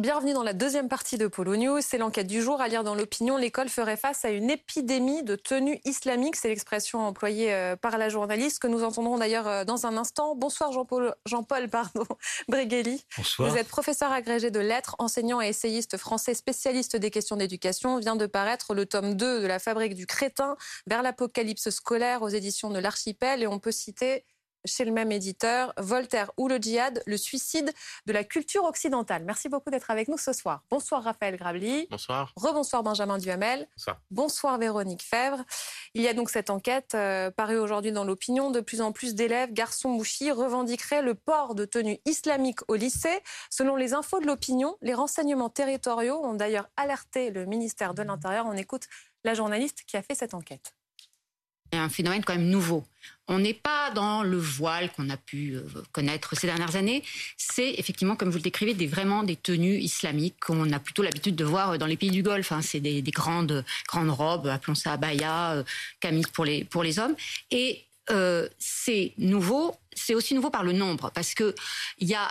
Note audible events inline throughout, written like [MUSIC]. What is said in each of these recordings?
Bienvenue dans la deuxième partie de Polo News. C'est l'enquête du jour. À lire dans l'opinion, l'école ferait face à une épidémie de tenue islamique. C'est l'expression employée euh, par la journaliste que nous entendrons d'ailleurs euh, dans un instant. Bonsoir Jean-Paul Jean pardon, [LAUGHS] Bregueli. Bonsoir. Vous êtes professeur agrégé de lettres, enseignant et essayiste français spécialiste des questions d'éducation. Vient de paraître le tome 2 de La fabrique du crétin vers l'apocalypse scolaire aux éditions de l'Archipel. Et on peut citer chez le même éditeur, Voltaire ou le djihad, le suicide de la culture occidentale. Merci beaucoup d'être avec nous ce soir. Bonsoir Raphaël Grabli. Bonsoir. Rebonsoir Benjamin Duhamel. Bonsoir. Bonsoir Véronique Fèvre. Il y a donc cette enquête euh, parue aujourd'hui dans l'opinion. De plus en plus d'élèves, garçons ou filles, revendiqueraient le port de tenues islamiques au lycée. Selon les infos de l'opinion, les renseignements territoriaux ont d'ailleurs alerté le ministère de l'Intérieur. On écoute la journaliste qui a fait cette enquête un phénomène quand même nouveau. On n'est pas dans le voile qu'on a pu euh, connaître ces dernières années. C'est effectivement, comme vous le décrivez, des, vraiment des tenues islamiques qu'on a plutôt l'habitude de voir dans les pays du Golfe. Hein. C'est des, grandes, grandes robes, appelons ça abaya, euh, camis pour les, pour les hommes. Et euh, c'est nouveau, c'est aussi nouveau par le nombre, parce que il y a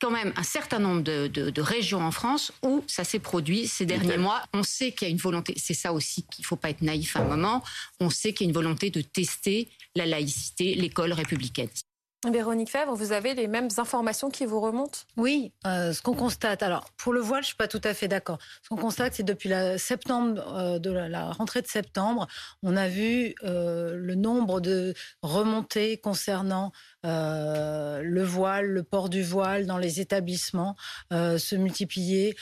quand même un certain nombre de, régions en France où ça s'est produit ces derniers mois. On sait qu'il y a une volonté, c'est ça aussi qu'il ne faut pas être naïf à un moment, on sait qu'il y a une volonté de tester la laïcité, l'école républicaine. Véronique Fèvre, vous avez les mêmes informations qui vous remontent? Oui, euh, ce qu'on constate. Alors, pour le voile, je suis pas tout à fait d'accord. Ce qu'on constate, c'est depuis la septembre, euh, de la, rentrée de septembre, on a vu euh, le nombre de remontées concernant le voile, le port du voile dans les établissements se multiplier.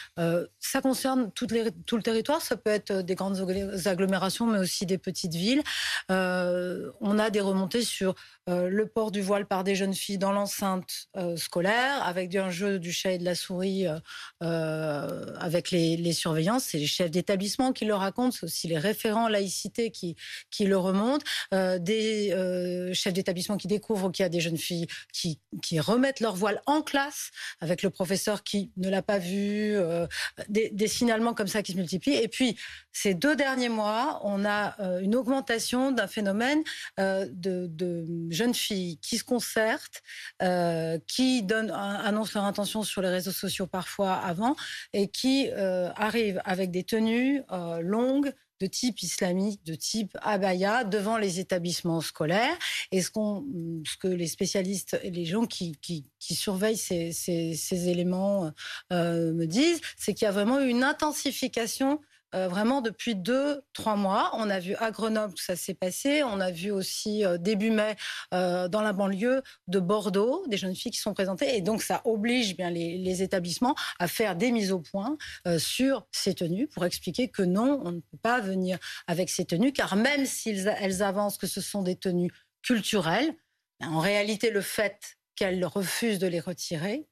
ça concerne tout le territoire. Ça peut être des grandes agglomérations, mais aussi des petites villes. on a des remontées sur le port du voile par des jeunes filles dans l'enceinte euh, scolaire, avec un jeu du chat et de la souris euh, euh, avec les, les surveillances. C'est les chefs d'établissement qui le racontent, c'est aussi les référents laïcité qui, qui le remontent. des chefs d'établissement qui découvrent qu'il y a des jeunes filles qui, qui remettent leur voile en classe avec le professeur qui ne l'a pas vu. Des, signalements comme ça qui se multiplient. Et puis, ces deux derniers mois, on a une augmentation d'un phénomène de, de jeunes filles qui se concentrent euh, qui donnent, annoncent leur intention sur les réseaux sociaux parfois avant, et qui euh, arrivent avec des tenues euh, longues, de type islamique, de type abaya, devant les établissements scolaires. Et ce, qu'on, ce que les spécialistes et les gens qui, qui, surveillent ces, ces, ces éléments me disent, c'est qu'il y a vraiment une intensification euh, vraiment depuis deux, trois mois. On a vu à Grenoble que ça s'est passé. On a vu aussi euh, début mai euh, dans la banlieue de Bordeaux des jeunes filles qui sont présentées. Et donc ça oblige bien les, établissements à faire des mises au point sur ces tenues pour expliquer que non, on ne peut pas venir avec ces tenues, car même si elles avancent que ce sont des tenues culturelles, en réalité le fait qu'elles refusent de les retirer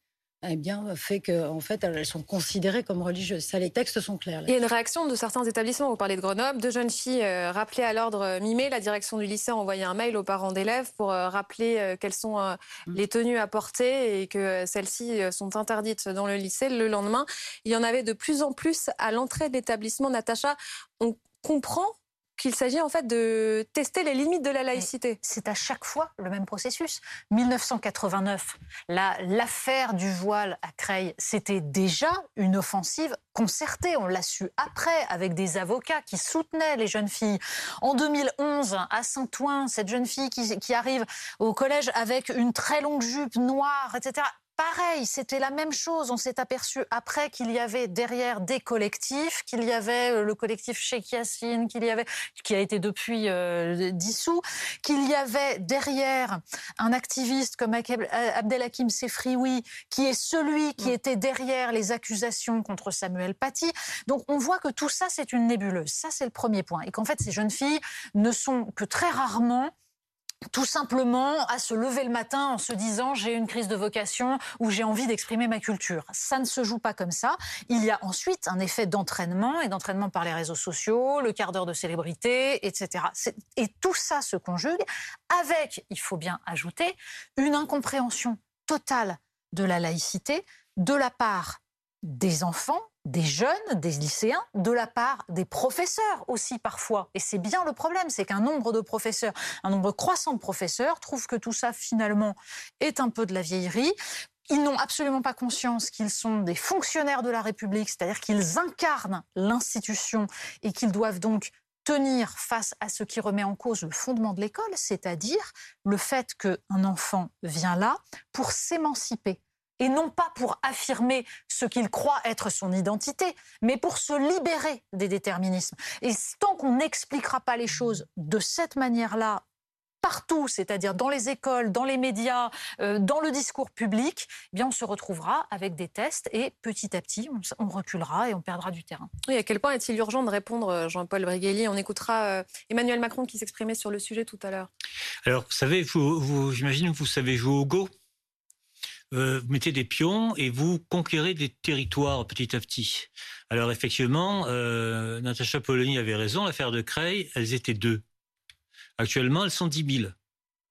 eh bien, fait qu'en en fait, elles sont considérées comme religieuses. Ça, les textes sont clairs. Il y a une réaction de certains établissements. Vous parlez de Grenoble. Deux jeunes filles euh, rappelées à l'ordre mi-mai. La direction du lycée a envoyé un mail aux parents d'élèves pour euh, rappeler euh, quelles sont mm. les tenues à porter et que celles-ci sont interdites dans le lycée. Le lendemain, il y en avait de plus en plus à l'entrée de l'établissement. Natacha, on comprend qu'il s'agit en fait de tester les limites de la laïcité. C'est à chaque fois le même processus. 1989, l'affaire du voile à Creil, c'était déjà une offensive concertée. On l'a su après avec des avocats qui soutenaient les jeunes filles. En 2011, à Saint-Ouen, cette jeune fille qui, qui arrive au collège avec une très longue jupe noire, etc pareil, c'était la même chose. On s'est aperçu après qu'il y avait derrière des collectifs, qu'il y avait euh, le collectif Cheikh Yassine, qu'il y avait, qui a été depuis euh, dissous, qu'il y avait derrière un activiste comme Abdelhakim Sefrioui, qui est celui qui était derrière les accusations contre Samuel Paty. Donc on voit que tout ça, c'est une nébuleuse. Ça, c'est le premier point. Et qu'en fait, ces jeunes filles ne sont que très rarement tout simplement à se lever le matin en se disant j'ai une crise de vocation ou j'ai envie d'exprimer ma culture. Ça ne se joue pas comme ça. Il y a ensuite un effet d'entraînement et d'entraînement par les réseaux sociaux, le quart d'heure de célébrité, etc. Et tout ça se conjugue avec, il faut bien ajouter, une incompréhension totale de la laïcité de la part des enfants, des jeunes, des lycéens, de la part des professeurs aussi parfois. Et c'est bien le problème, c'est qu'un nombre de professeurs, un nombre croissant de professeurs trouvent que tout ça finalement est un peu de la vieillerie, ils n'ont absolument pas conscience qu'ils sont des fonctionnaires de la République, c'est-à-dire qu'ils incarnent l'institution et qu'ils doivent donc tenir face à ce qui remet en cause le fondement de l'école, c'est-à-dire le fait qu'un enfant vient là pour s'émanciper et non pas pour affirmer ce qu'il croit être son identité, mais pour se libérer des déterminismes. Et tant qu'on n'expliquera pas les choses de cette manière-là partout, c'est-à-dire dans les écoles, dans les médias, euh, dans le discours public, eh bien on se retrouvera avec des tests et petit à petit, on, reculera et on perdra du terrain. Oui, à quel point est-il urgent de répondre, euh, Jean-Paul Brigelli? On écoutera euh, Emmanuel Macron qui s'exprimait sur le sujet tout à l'heure. Alors, vous savez, vous, j'imagine que vous savez jouer au Go? Vous mettez des pions et vous conquérez des territoires petit à petit. Alors effectivement, Natacha Polony avait raison, l'affaire de Creil, elles étaient deux. Actuellement, elles sont 10 000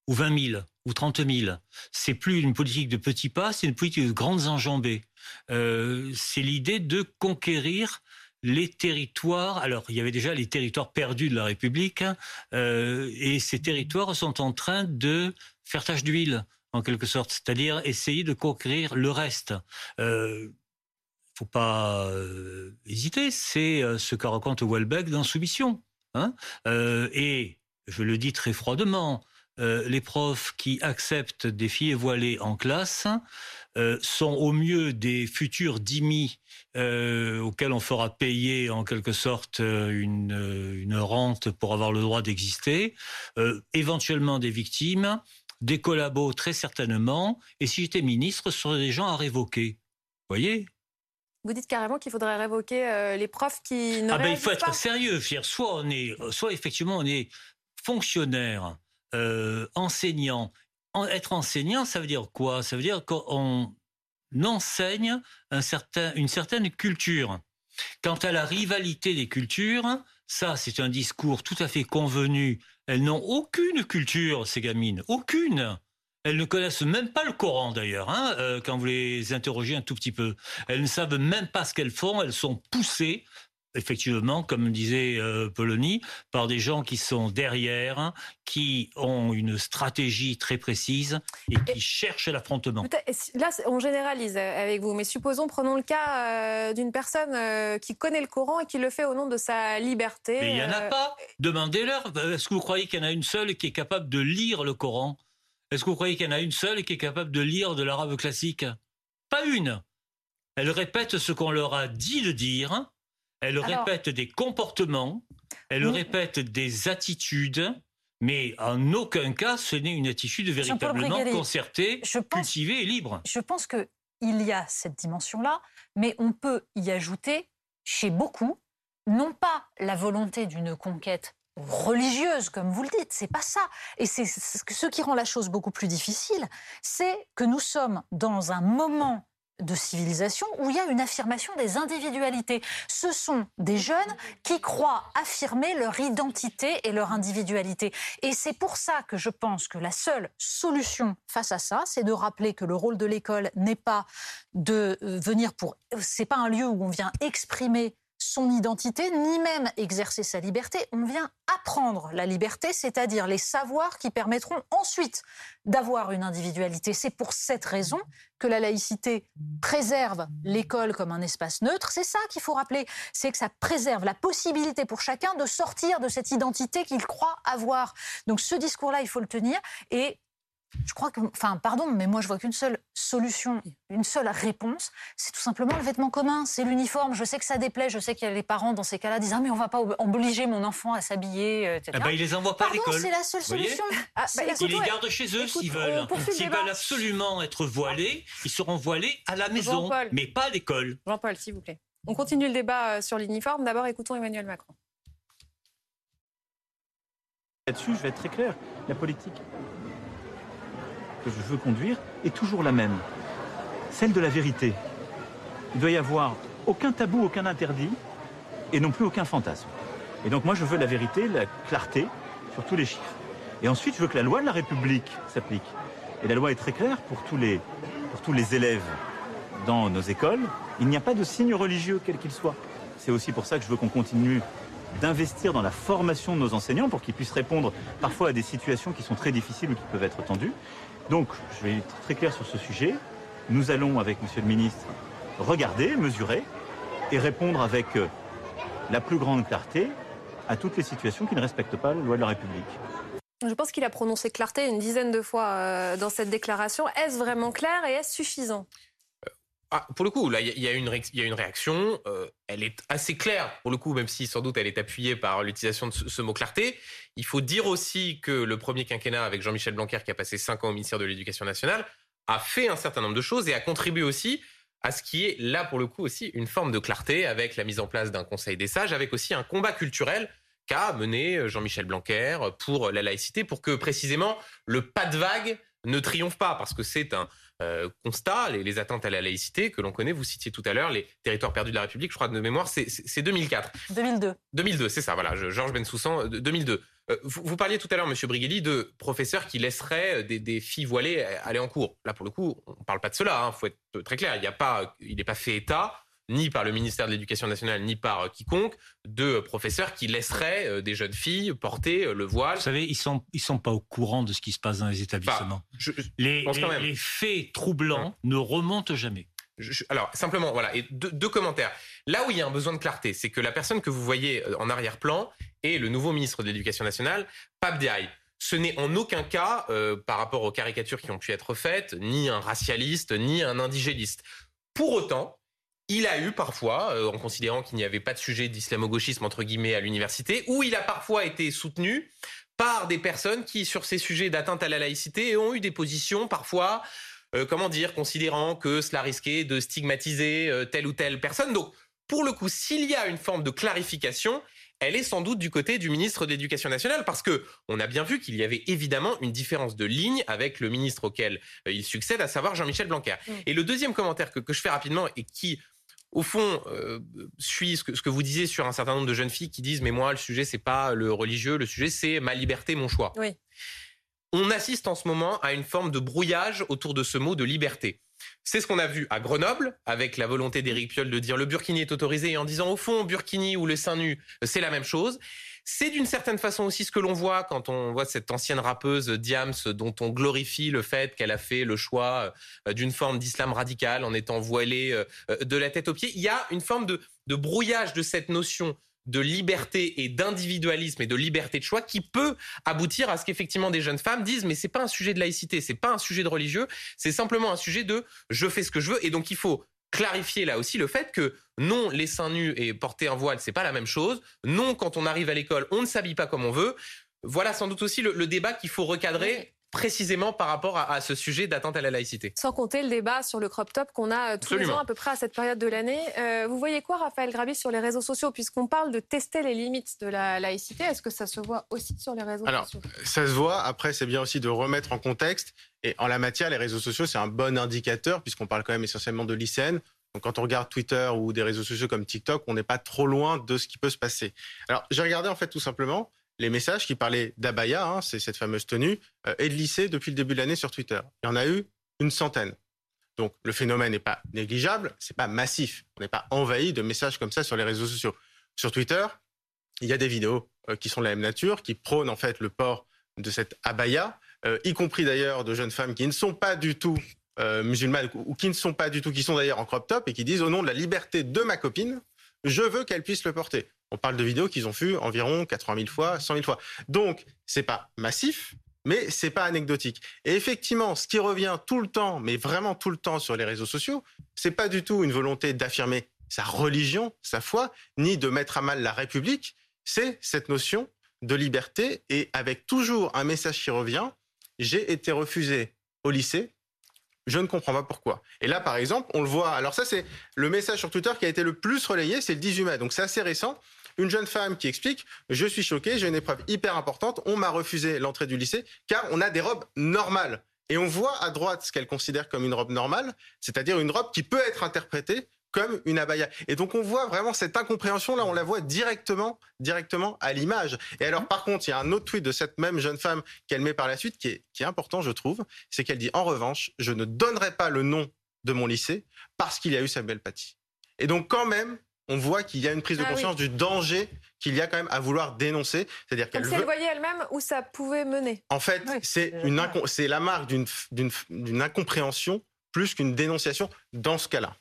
ou 20 000 ou 30 000. C'est plus une politique de petits pas, c'est une politique de grandes enjambées. Euh, c'est l'idée de conquérir les territoires. Alors, il y avait déjà les territoires perdus de la République, hein, euh, et ces territoires sont en train de faire tache d'huile, en quelque sorte, c'est-à-dire essayer de conquérir le reste. Euh, faut pas euh, hésiter, c'est euh, ce qu'a raconte Welbeck dans Soumission. Hein et je le dis très froidement, euh, les profs qui acceptent des filles voilées en classe euh, sont au mieux des futurs euh, auxquels on fera payer en quelque sorte une, une rente pour avoir le droit d'exister, éventuellement des victimes, des collabos très certainement, et si j'étais ministre, ce seraient des gens à révoquer. Vous voyez? Vous dites carrément qu'il faudrait révoquer les profs qui ne ah ben, Il faut être sérieux. Soit on est, soit effectivement on est fonctionnaire, euh, enseignant. être enseignant, ça veut dire quoi? Ça veut dire qu'on enseigne un certain, une certaine culture. Quant à la rivalité des cultures, ça, c'est un discours tout à fait convenu. Elles n'ont aucune culture, ces gamines, aucune. Elles ne connaissent même pas le Coran d'ailleurs, hein, euh, quand vous les interrogez un tout petit peu. Elles ne savent même pas ce qu'elles font, elles sont poussées effectivement, comme disait euh, Polony, par des gens qui sont derrière, qui ont une stratégie très précise et qui cherchent l'affrontement. Là, on généralise avec vous, mais supposons, prenons le cas euh, d'une personne euh, qui connaît le Coran et qui le fait au nom de sa liberté. Mais il n'y en a pas. Demandez-leur. Est-ce que vous croyez qu'il y en a une seule qui est capable de lire le Coran? Est-ce que vous croyez qu'il y en a une seule qui est capable de lire de l'arabe classique? Pas une. Elle répète ce qu'on leur a dit de dire elle répète des comportements, elle répète des attitudes, mais en aucun cas ce n'est une attitude véritablement concertée, cultivée et libre. Je pense qu'il y a cette dimension-là, mais on peut y ajouter chez beaucoup, non pas la volonté d'une conquête religieuse, comme vous le dites, c'est pas ça. Et c'est ce qui rend la chose beaucoup plus difficile, c'est que nous sommes dans un moment de civilisation où il y a une affirmation des individualités. Ce sont des jeunes qui croient affirmer leur identité et leur individualité. Et c'est pour ça que je pense que la seule solution face à ça, c'est de rappeler que le rôle de l'école n'est pas de euh, venir pour... C'est pas un lieu où on vient exprimer son identité, ni même exercer sa liberté. On vient apprendre la liberté, c'est-à-dire les savoirs qui permettront ensuite d'avoir une individualité. C'est pour cette raison que la laïcité préserve l'école comme un espace neutre. C'est ça qu'il faut rappeler, c'est que ça préserve la possibilité pour chacun de sortir de cette identité qu'il croit avoir. Donc ce discours-là, il faut le tenir et je crois que, enfin, pardon, mais moi je vois qu'une seule solution, une seule réponse, c'est tout simplement le vêtement commun, c'est l'uniforme. Je sais que ça déplaît, je sais qu'il y a les parents dans ces cas-là disent ah mais on va pas obliger mon enfant à s'habiller, etc. Ah bah, ils les envoient pas à l'école. C'est la seule solution. Ah, bah, ils les gardent chez eux s'ils veulent. S'ils veulent absolument être voilés, ils seront voilés à la maison, mais pas à l'école. Jean-Paul, s'il vous plaît. On continue le débat euh, sur l'uniforme. D'abord, écoutons Emmanuel Macron. Là-dessus, je vais être très clair. La politique que je veux conduire est toujours la même, celle de la vérité. Il doit y avoir aucun tabou, aucun interdit, et non plus aucun fantasme. Et donc moi je veux la vérité, la clarté sur tous les chiffres. Et ensuite je veux que la loi de la République s'applique. Et la loi est très claire pour tous les, pour tous les élèves dans nos écoles. Il n'y a pas de signe religieux quel qu'il soit. C'est aussi pour ça que je veux qu'on continue d'investir dans la formation de nos enseignants pour qu'ils puissent répondre parfois à des situations qui sont très difficiles ou qui peuvent être tendues. Donc, je vais être très clair sur ce sujet. Nous allons, avec Monsieur le ministre, regarder, mesurer et répondre avec euh, la plus grande clarté à toutes les situations qui ne respectent pas la loi de la République. Je pense qu'il a prononcé clarté une dizaine de fois euh, dans cette déclaration. Est-ce vraiment clair et est-ce suffisant? Ah, pour le coup, là, il y, a une réaction. Euh, elle est assez claire, pour le coup, même si sans doute elle est appuyée par l'utilisation de ce, mot clarté. Il faut dire aussi que le premier quinquennat avec Jean-Michel Blanquer, qui a passé cinq ans au ministère de l'Éducation nationale, a fait un certain nombre de choses et a contribué aussi à ce qui est là, pour le coup, aussi une forme de clarté avec la mise en place d'un conseil des sages, avec aussi un combat culturel qu'a mené Jean-Michel Blanquer pour la laïcité, pour que précisément le pas de vague ne triomphe pas, parce que c'est un, euh, constat, les, atteintes à la laïcité que l'on connaît. Vous citiez tout à l'heure les territoires perdus de la République, je crois de mémoire, c'est 2004. 2002. 2002, c'est ça, voilà, Georges Bensoussan, 2002. Euh, vous, vous, parliez tout à l'heure, Monsieur Brigelli, de professeurs qui laisseraient des, filles voilées aller en cours. Là, pour le coup, on ne parle pas de cela, il hein, faut être très clair. Il n'est pas, il pas fait état ni par le ministère de l'Éducation nationale, ni par euh, quiconque, de professeurs qui laisseraient euh, des jeunes filles porter euh, le voile. Vous savez, ils sont ils sont pas au courant de ce qui se passe dans les établissements. les, les, faits troublants ne remontent jamais. alors, simplement, voilà, et deux, commentaires. Là où il y a un besoin de clarté, c'est que la personne que vous voyez en arrière-plan est le nouveau ministre de l'Éducation nationale, Pape Diaye. Ce n'est en aucun cas, par rapport aux caricatures qui ont pu être faites, ni un racialiste, ni un indigéliste. Pour autant, il a eu parfois, euh, en considérant qu'il n'y avait pas de sujet d'islamo-gauchisme entre guillemets à l'université, où il a parfois été soutenu par des personnes qui, sur ces sujets d'atteinte à la laïcité, ont eu des positions parfois, euh, comment dire, considérant que cela risquait de stigmatiser euh, telle ou telle personne. Donc, pour le coup, s'il y a une forme de clarification, elle est sans doute du côté du ministre de l'Éducation nationale parce que on a bien vu qu'il y avait évidemment une différence de ligne avec le ministre auquel il succède, à savoir Jean-Michel Blanquer. Mmh. Et le deuxième commentaire que, que, je fais rapidement et qui au fond, euh, suis ce que, ce que, vous disiez sur un certain nombre de jeunes filles qui disent mais moi le sujet c'est pas le religieux, le sujet c'est ma liberté, mon choix. Oui. On assiste en ce moment à une forme de brouillage autour de ce mot de liberté. C'est ce qu'on a vu à Grenoble, avec la volonté d'Éric Piolle de dire le burkini est autorisé, et en disant au fond, burkini ou le sein nu, c'est la même chose. C'est d'une certaine façon aussi ce que l'on voit quand on voit cette ancienne rappeuse Diams dont on glorifie le fait qu'elle a fait le choix euh, d'une forme d'islam radical en étant voilée euh, euh, de la tête aux pieds. Il y a une forme de, brouillage de cette notion de liberté et d'individualisme et de liberté de choix qui peut aboutir à ce qu'effectivement des jeunes femmes disent mais c'est pas un sujet de laïcité, c'est pas un sujet de religieux, c'est simplement un sujet de je fais ce que je veux et donc il faut clarifier là aussi le fait que non, les seins nus et porter un voile, c'est pas la même chose. Non, quand on arrive à l'école, on ne s'habille pas comme on veut. Voilà sans doute aussi le, débat qu'il faut recadrer précisément par rapport à, ce sujet d'atteinte à la laïcité. Sans compter le débat sur le crop top qu'on a euh, tous les ans à peu près à cette période de l'année. Euh, vous voyez quoi, Raphaël Grabi, sur les réseaux sociaux? Puisqu'on parle de tester les limites de la laïcité, est-ce que ça se voit aussi sur les réseaux Alors, sociaux? Ça se voit. Après, c'est bien aussi de remettre en contexte. Et en la matière, les réseaux sociaux, c'est un bon indicateur, puisqu'on parle quand même essentiellement de lycéennes. Donc, quand on regarde Twitter ou des réseaux sociaux comme TikTok, on n'est pas trop loin de ce qui peut se passer. Alors, j'ai regardé en fait tout simplement les messages qui parlaient d'abaya, hein, c'est cette fameuse tenue, euh, et de depuis le début de l'année sur Twitter. Il y en a eu une centaine. Donc le phénomène n'est pas négligeable, c'est pas massif. On n'est pas envahi de messages comme ça sur les réseaux sociaux. Sur Twitter, il y a des vidéos euh, qui sont de la même nature, qui prônent en fait le port de cette abaya, euh, y compris d'ailleurs de jeunes femmes qui ne sont pas du tout musulmanes ou qui ne sont pas du tout, qui sont d'ailleurs en crop top et qui disent au nom de la liberté de ma copine, je veux qu'elle puisse le porter. On parle de vidéos qu'ils ont vues environ 80 000 fois, 100 000 fois. Donc, c'est pas massif, mais c'est pas anecdotique. Et effectivement, ce qui revient tout le temps, mais vraiment tout le temps sur les réseaux sociaux, c'est pas du tout une volonté d'affirmer sa religion, sa foi, ni de mettre à mal la République. C'est cette notion de liberté et avec toujours un message qui revient. J'ai été refusé au lycée je ne comprends pas pourquoi. Et là, par exemple, on le voit. Alors ça, c'est le message sur Twitter qui a été le plus relayé, c'est le 18 mai. Donc c'est assez récent. Une jeune femme qui explique Je suis choquée, j'ai une épreuve hyper importante, on m'a refusé l'entrée du lycée car on a des robes normales. Et on voit à droite ce qu'elle considère comme une robe normale, c'est-à-dire une robe qui peut être interprétée comme une abaya. Et donc on voit vraiment cette incompréhension là, on la voit directement, directement à l'image. Et alors par contre, il y a un autre tweet de cette même jeune femme qu'elle met par la suite qui est, qui est important, je trouve, c'est qu'elle dit en revanche, je ne donnerai pas le nom de mon lycée parce qu'il y a eu Samuel Paty. Et donc quand même, on voit qu'il y a une prise de ah conscience du danger qu'il y a quand même à vouloir dénoncer. C'est-à-dire qu'elle veut... elle voyait elle-même où ça pouvait mener. En fait, c'est une c'est la marque d'une incompréhension plus qu'une dénonciation dans ce cas-là.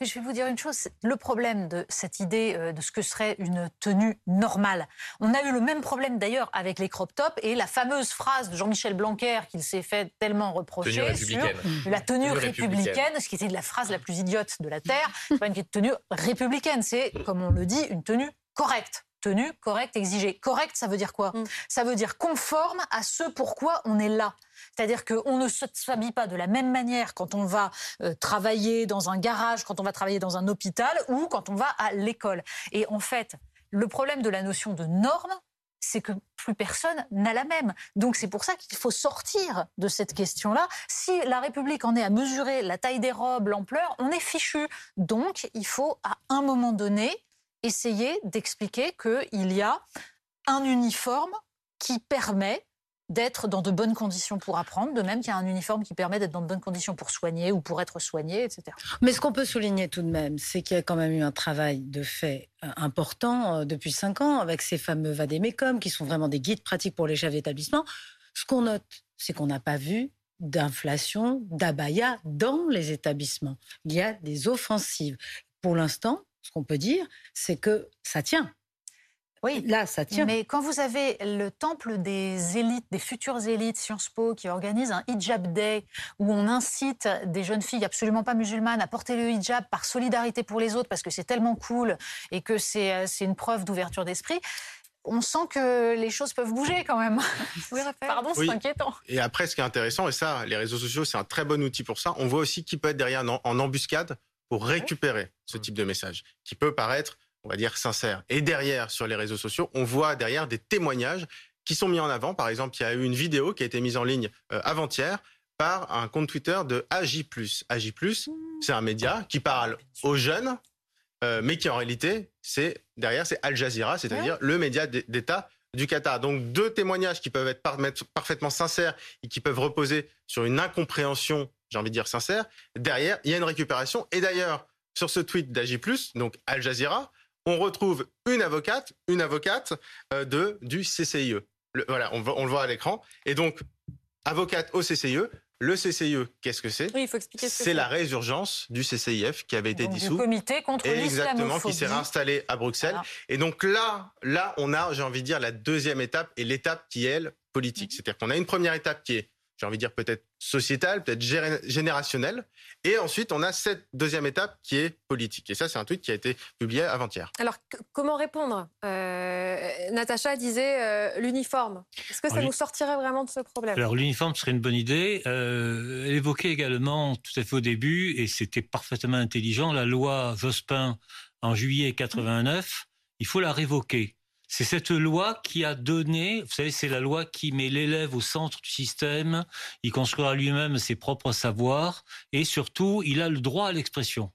Mais je vais vous dire une chose, le problème de cette idée euh, de ce que serait une tenue normale. On a eu le même problème d'ailleurs avec les crop tops et la fameuse phrase de Jean-Michel Blanquer qu'il s'est fait tellement reprocher sur la tenue, républicaine, ce qui était la phrase la plus idiote de la Terre. C'est pas une tenue républicaine, c'est, comme on le dit, une tenue correcte tenue correcte exigée. Correcte, ça veut dire quoi? Mm. Ça veut dire conforme à ce pourquoi on est là. C'est-à-dire qu'on ne s'habille pas de la même manière quand on va euh, travailler dans un garage, quand on va travailler dans un hôpital ou quand on va à l'école. Et en fait, le problème de la notion de norme, c'est que plus personne n'a la même. Donc c'est pour ça qu'il faut sortir de cette question-là. Si la République en est à mesurer la taille des robes, l'ampleur, on est fichu. Donc il faut à un moment donné essayer d'expliquer qu'il y a un uniforme qui permet d'être dans de bonnes conditions pour apprendre, de même qu'il y a un uniforme qui permet d'être dans de bonnes conditions pour soigner ou pour être soigné, etc. Mais ce qu'on peut souligner tout de même, c'est qu'il y a quand même eu un travail de fait euh, important euh, depuis cinq ans avec ces fameux vadémécum qui sont vraiment des guides pratiques pour les chefs d'établissement. Ce qu'on note, c'est qu'on n'a pas vu d'inflation d'abaya dans les établissements. Il y a des offensives. Pour l'instant, ce qu'on peut dire, c'est que ça tient. Oui, là, ça tient. Mais quand vous avez le temple des élites, des futures élites Sciences Po, qui organise un hijab day, où on incite des jeunes filles absolument pas musulmanes à porter le hijab par solidarité pour les autres, parce que c'est tellement cool et que c'est euh, une preuve d'ouverture d'esprit, on sent que les choses peuvent bouger quand même. [LAUGHS] Oui, Pardon, c'est inquiétant. Et après, ce qui est intéressant, et ça, les réseaux sociaux, c'est un très bon outil pour ça, on voit aussi qui peut être derrière en embuscade pour récupérer ce type de message qui peut paraître, on va dire, sincère. Et derrière, sur les réseaux sociaux, on voit derrière des témoignages qui sont mis en avant. Par exemple, il y a eu une vidéo qui a été mise en ligne euh, avant-hier par un compte Twitter de AJ+. AJ+, c'est un média qui parle aux jeunes, euh, mais qui en réalité, c'est derrière, c'est Al Jazeera, c'est-à-dire le média d'État du Qatar. Donc deux témoignages qui peuvent être parfaitement sincères et qui peuvent reposer sur une incompréhension j'ai envie de dire sincère, derrière, il y a une récupération. Et d'ailleurs, sur ce tweet d'Agi+, donc Al Jazeera, on retrouve une avocate, une avocate euh, de, du CCIE. voilà, on, on, le voit à l'écran. Et donc, avocate au CCIE. Le CCIE, qu'est-ce que c'est? Oui, il faut expliquer ce que c'est. la résurgence du CCIF qui avait été dissous. Le comité contre Exactement, qui s'est réinstallé à Bruxelles. Et donc là, là, on a, j'ai envie de dire, la deuxième étape et l'étape qui est, elle, politique. Mhm. C'est-à-dire qu'on a une première étape qui est j'ai envie de dire peut-être sociétale, peut-être générationnelle. Et ensuite, on a cette deuxième étape qui est politique. Et ça, c'est un tweet qui a été publié avant-hier. Alors, comment répondre euh, Natacha disait euh, l'uniforme. Est-ce que ça nous sortirait vraiment de ce problème? Alors, l'uniforme serait une bonne idée. Euh, elle évoquait également, tout à fait au début, et c'était parfaitement intelligent, la loi Jospin en juillet 89. Il faut la révoquer. C'est cette loi qui a donné, vous savez, c'est la loi qui met l'élève au centre du système, il construira lui-même ses propres savoirs et surtout, il a le droit à l'expression.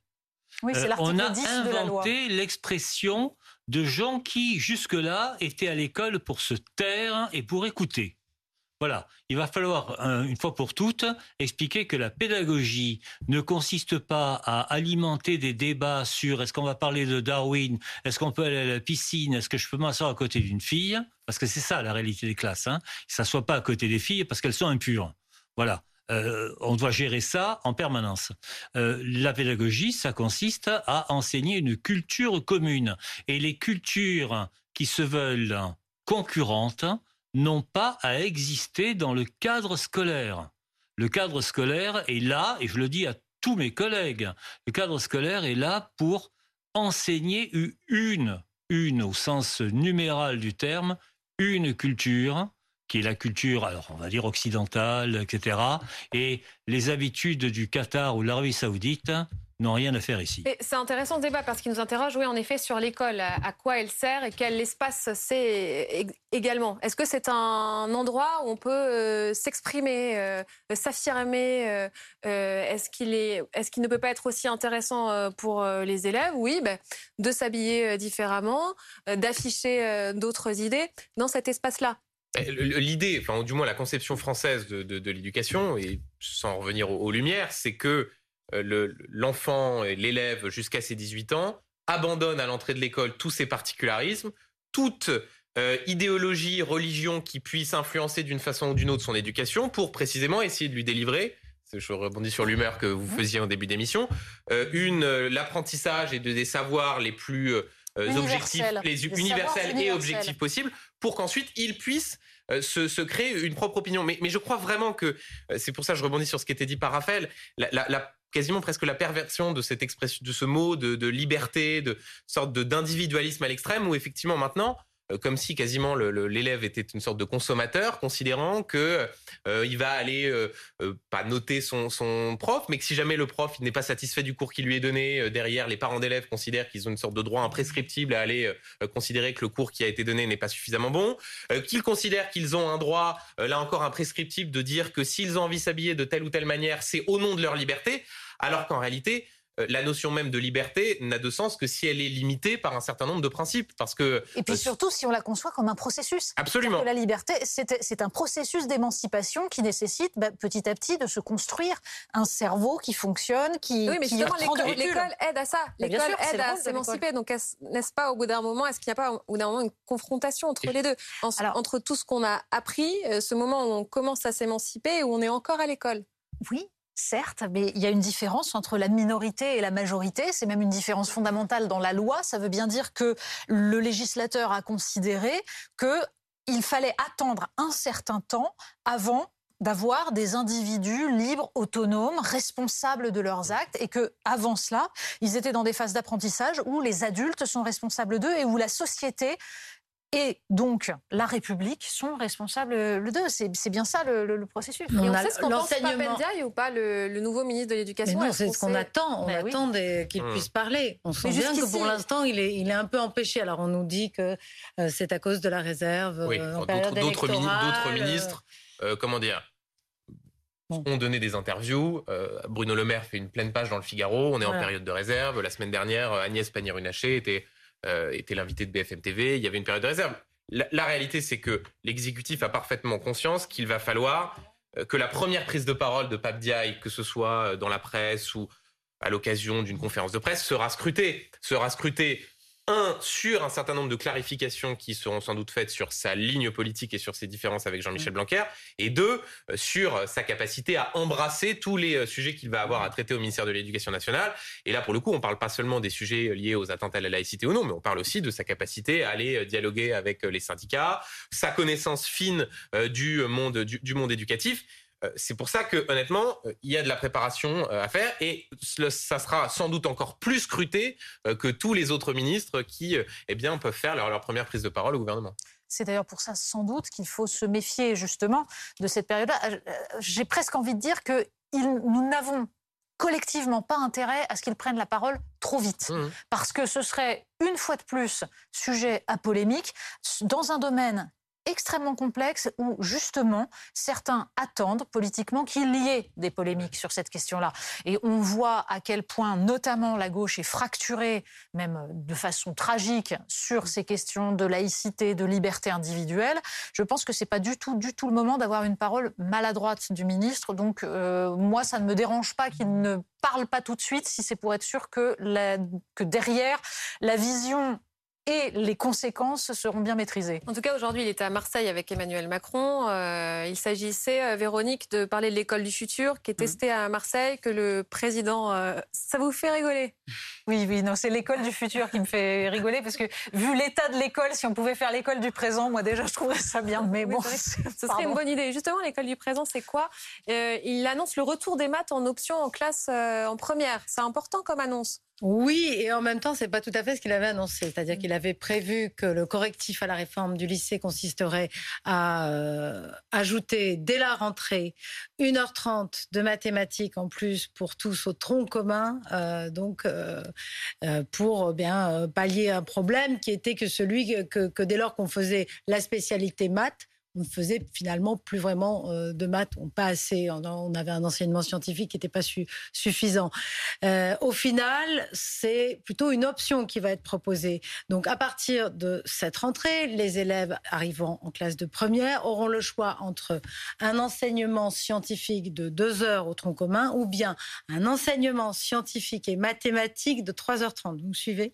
Oui, c'est euh, on a inventé l'expression de gens qui, jusque-là, étaient à l'école pour se taire et pour écouter. Voilà, il va falloir, une fois pour toutes, expliquer que la pédagogie ne consiste pas à alimenter des débats sur est-ce qu'on va parler de Darwin, est-ce qu'on peut aller à la piscine, est-ce que je peux m'asseoir à côté d'une fille, parce que c'est ça la réalité des classes. Hein. ne s'assoit pas à côté des filles parce qu'elles sont impures. Voilà. Euh, on doit gérer ça en permanence. Euh, la pédagogie, ça consiste à enseigner une culture commune. Et les cultures qui se veulent concurrentes n'ont pas à exister dans le cadre scolaire. Le cadre scolaire est là, et je le dis à tous mes collègues, le cadre scolaire est là pour enseigner une, une au sens numéral du terme, une culture qui est la culture, alors on va dire occidentale, etc. Et les habitudes du Qatar ou l'Arabie saoudite n'ont rien à faire ici. C'est intéressant ce débat parce qu'il nous interroge, oui, en effet, sur l'école, à quoi elle sert et quel espace c'est également? Est-ce que c'est un endroit où on peut euh, s'exprimer, euh, s'affirmer euh, Est-ce qu'il est, est qu'il ne peut pas être aussi intéressant pour les élèves? Oui, ben, de s'habiller différemment, d'afficher d'autres idées dans cet espace-là. L'idée, enfin, du moins la conception française de, l'éducation, et sans revenir aux Lumières, c'est que euh, l'enfant et l'élève jusqu'à ses 18 ans abandonne à l'entrée de l'école tous ses particularismes, toute euh, idéologie, religion qui puisse influencer d'une façon ou d'une autre son éducation pour précisément essayer de lui délivrer je rebondis sur l'humeur que vous faisiez en début d'émission. Euh, une, euh, l'apprentissage et de, des savoirs les plus euh, objectifs, les universels et objectifs possibles, pour qu'ensuite ils puissent se, se, créer une propre opinion. Mais, mais je crois vraiment que c'est pour ça que je rebondis sur ce qui était dit par Raphaël. La, la, la quasiment presque la perversion de cette expression, de ce mot de, liberté, de sorte de d'individualisme à l'extrême, où effectivement maintenant euh, comme si quasiment l'élève était une sorte de consommateur, considérant que euh, il va aller euh, pas noter son, son, prof, mais que si jamais le prof n'est pas satisfait du cours qui lui est donné, derrière les parents d'élèves considèrent qu'ils ont une sorte de droit imprescriptible à aller considérer que le cours qui a été donné n'est pas suffisamment bon, qu'ils considèrent qu'ils ont un droit, là encore imprescriptible, de dire que s'ils ont envie de s'habiller de telle ou telle manière, c'est au nom de leur liberté, alors qu'en réalité euh, la notion même de liberté n'a de sens que si elle est limitée par un certain nombre de principes. Parce que, Et puis euh, surtout si on la conçoit comme un processus. Absolument. la liberté, c'est un processus d'émancipation qui nécessite bah, petit à petit de se construire un cerveau qui fonctionne, qui. Oui, mais justement, l'école aide à ça. L'école aide à s'émanciper. Donc, n'est-ce pas, au bout d'un moment, est-ce qu'il n'y a pas au bout d'un moment une confrontation entre les deux? Entre tout ce qu'on a appris, euh, ce moment où on commence à s'émanciper et où on est encore à l'école? Oui, Certes, mais il y a une différence entre la minorité et la majorité. C'est même une différence fondamentale dans la loi. Ça veut bien dire que le législateur a considéré qu'il fallait attendre un certain temps avant d'avoir des individus libres, autonomes, responsables de leurs actes, et que avant cela, ils étaient dans des phases d'apprentissage où les adultes sont responsables d'eux et où la société et donc la République sont responsables d'eux. C'est bien ça le, processus. Et on, sait ce qu'on pense ou pas, le, nouveau ministre de l'Éducation Non, c'est ce qu'on attend. On ben attend qu'il mmh. puisse parler. On sent bien que pour l'instant, il est, il est un peu empêché. Alors on nous dit que euh, c'est à cause de la réserve. Oui, euh, d'autres ministres, ministres euh, comment dire ont donné des interviews. Bruno Le Maire fait une pleine page dans le Figaro. On est en période de réserve. La semaine dernière, Agnès Pannier-Runacher était euh, était l'invité de BFM TV, il y avait une période de réserve. La, réalité, c'est que l'exécutif a parfaitement conscience qu'il va falloir euh, que la première prise de parole de Pape Diaye, que ce soit euh, dans la presse ou à l'occasion d'une conférence de presse, sera scrutée. Sera scrutée un, sur un certain nombre de clarifications qui seront sans doute faites sur sa ligne politique et sur ses différences avec Jean-Michel mm. Blanquer, et deux, euh, sur sa capacité à embrasser tous les euh, sujets qu'il va avoir à traiter au ministère de l'Éducation nationale. Et là, pour le coup, on ne parle pas seulement des sujets liés aux atteintes à la laïcité ou non, mais on parle aussi de sa capacité à aller euh, dialoguer avec les syndicats, sa connaissance fine du monde, du monde éducatif. Euh, c'est pour ça que honnêtement, euh, il y a de la préparation euh, à faire et ça sera sans doute encore plus scruté que tous les autres ministres qui, eh bien, peuvent faire leur, première prise de parole au gouvernement. C'est d'ailleurs pour ça, sans doute, qu'il faut se méfier justement de cette période-là. J'ai presque envie de dire que nous n'avons collectivement pas intérêt à ce qu'ils prennent la parole trop vite. Mmh. Parce que ce serait, une fois de plus, sujet à polémique dans un domaine extrêmement complexe où justement certains attendent politiquement qu'il y ait des polémiques sur cette question-là. Et on voit à quel point notamment la gauche est fracturée, même de façon tragique, sur ces questions de laïcité, de liberté individuelle. Je pense que c'est pas du tout, du tout le moment d'avoir une parole maladroite du ministre. Donc euh, moi, ça ne me dérange pas qu'il ne parle pas tout de suite si c'est pour être sûr que, la, que derrière la vision et les conséquences seront bien maîtrisées. En tout cas, aujourd'hui, il était à Marseille avec Emmanuel Macron. Euh, il s'agissait, euh, Véronique, de parler de l'école du futur qui est mhm. testée à Marseille, que le président... Euh, ça vous fait rigoler? Oui, oui, non, c'est l'école du futur qui me fait rigoler parce que vu l'état de l'école, si on pouvait faire l'école du présent, moi déjà, je trouverais ça bien. Mais bon, ce serait une bonne idée. Justement, l'école du présent, c'est quoi? Il annonce le retour des maths en option en classe en première. C'est important comme annonce. Oui, et en même temps, c'est pas tout à fait ce qu'il avait annoncé. C'est-à-dire qu'il avait prévu que le correctif à la réforme du lycée consisterait à euh, ajouter dès la rentrée 1h30 de mathématiques en plus pour tous au tronc commun, euh, donc euh, pour bien pallier un problème qui était que celui que, que dès lors qu'on faisait la spécialité maths, on ne faisait finalement plus vraiment euh, de maths, on pas assez, on avait un enseignement scientifique qui n'était pas suffisant. Euh, au final, c'est plutôt une option qui va être proposée. Donc à partir de cette rentrée, les élèves arrivant en classe de première auront le choix entre un enseignement scientifique de deux heures au tronc commun ou bien un enseignement scientifique et mathématique de 3h30. Vous me suivez?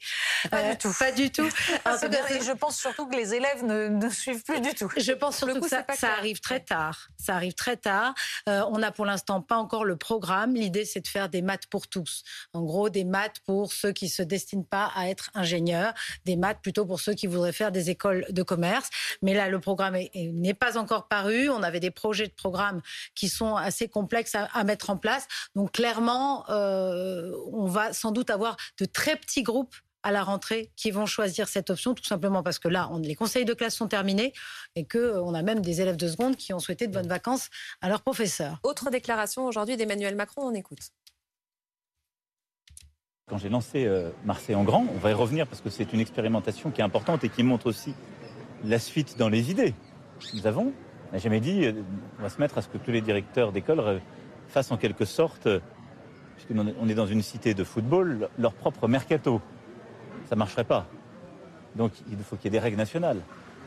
Pas du tout. Pas du tout. [LAUGHS] je pense surtout que les élèves ne, ne suivent plus du tout. Je pense surtout le coup, ça, pas ça arrive très tard. Ça arrive très tard. Euh, on n'a pour l'instant pas encore le programme. L'idée, c'est de faire des maths pour tous. En gros, des maths pour ceux qui se destinent pas à être ingénieurs, des maths plutôt pour ceux qui voudraient faire des écoles de commerce. Mais là, le programme n'est pas encore paru. On avait des projets de programme qui sont assez complexes à, à mettre en place. Donc clairement, euh, on va sans doute avoir de très petits groupes à la rentrée qui vont choisir cette option, tout simplement parce que là, on, les conseils de classe sont terminés et qu'on euh, a même des élèves de seconde qui ont souhaité de bonnes vacances à leurs professeurs. Autre déclaration aujourd'hui d'Emmanuel Macron, on écoute. Quand j'ai lancé euh, Marseille en grand, on va y revenir parce que c'est une expérimentation qui est importante et qui montre aussi la suite dans les idées. Nous avons, on n'a jamais dit, euh, on va se mettre à ce que tous les directeurs d'école fassent en quelque sorte, puisqu'on est dans une cité de football, leur propre mercato ça ne marcherait pas. Donc il faut qu'il y ait des règles nationales.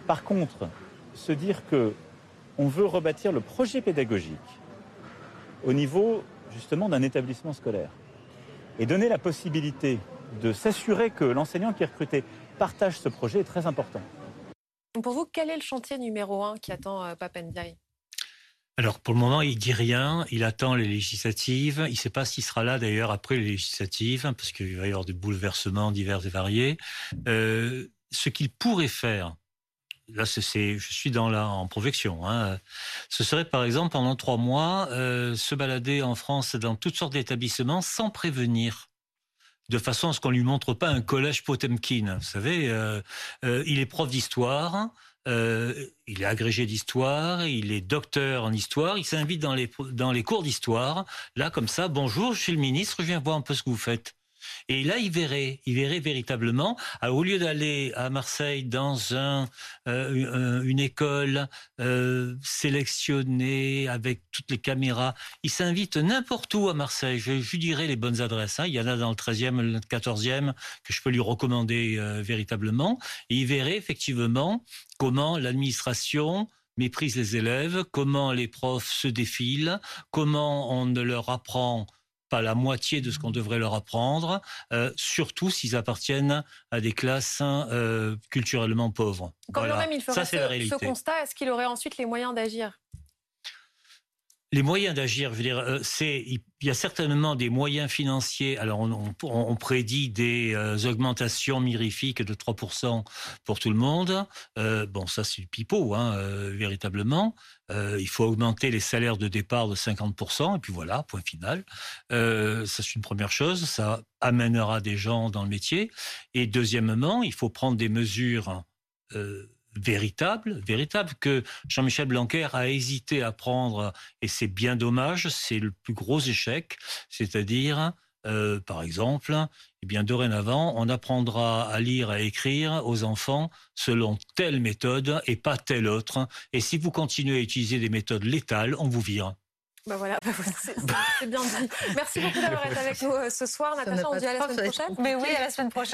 Par contre, se dire que on veut rebâtir le projet pédagogique au niveau justement d'un établissement scolaire et donner la possibilité de s'assurer que l'enseignant qui est recruté partage ce projet est très important. Pour vous, quel est le chantier numéro un qui attend euh, Papendiaï? Alors pour le moment, il dit rien. Il attend les législatives. Il ne sait pas s'il sera là d'ailleurs après les législatives, parce qu'il va y avoir des bouleversements divers et variés. Euh, ce qu'il pourrait faire, là, c'est, je suis dans la en projection. Hein, ce serait par exemple pendant trois mois euh, se balader en France dans toutes sortes d'établissements sans prévenir de façon à ce qu'on lui montre pas un collège Potemkin. Vous savez, euh, il est prof d'histoire. Euh, il est agrégé d'histoire, il est docteur en histoire, il s'invite dans les, dans les cours d'histoire. Là, comme ça, bonjour, je suis le ministre, je viens voir un peu ce que vous faites. Et là, il verrait, il verrait véritablement, au lieu d'aller à Marseille dans un, euh, une école euh, sélectionnée avec toutes les caméras, il s'invite n'importe où à Marseille. Je, lui dirai les bonnes adresses. Hein. Il y en a dans le 13e, le 14e que je peux lui recommander euh, véritablement. Et il verrait effectivement comment l'administration méprise les élèves, comment les profs se défilent, comment on ne leur apprend pas la moitié de ce qu'on devrait leur apprendre, euh, surtout s'ils appartiennent à des classes euh, culturellement pauvres. Quand même il ferait ce, constat, est-ce qu'il aurait ensuite les moyens d'agir? Les moyens d'agir, euh, c'est il y a certainement des moyens financiers. Alors on, prédit des augmentations mirifiques de 3% pour tout le monde. bon, ça c'est du pipeau, hein, véritablement. Euh, il faut augmenter les salaires de départ de 50%, et puis voilà, point final. Euh, ça, c'est une première chose. Ça amènera des gens dans le métier. Et deuxièmement, il faut prendre des mesures véritables, véritables, que Jean-Michel Blanquer a hésité à prendre, et c'est bien dommage, c'est le plus gros échec, c'est-à-dire euh, par exemple, eh bien dorénavant, on apprendra à lire, à écrire aux enfants selon telle méthode et pas telle autre. Et si vous continuez à utiliser des méthodes létales, on vous vire. Bah voilà, c'est bien dit. Merci beaucoup d'avoir [LAUGHS] été avec nous euh, ce soir. Natacha, on dit à la semaine prochaine. Mais oui, à la semaine prochaine.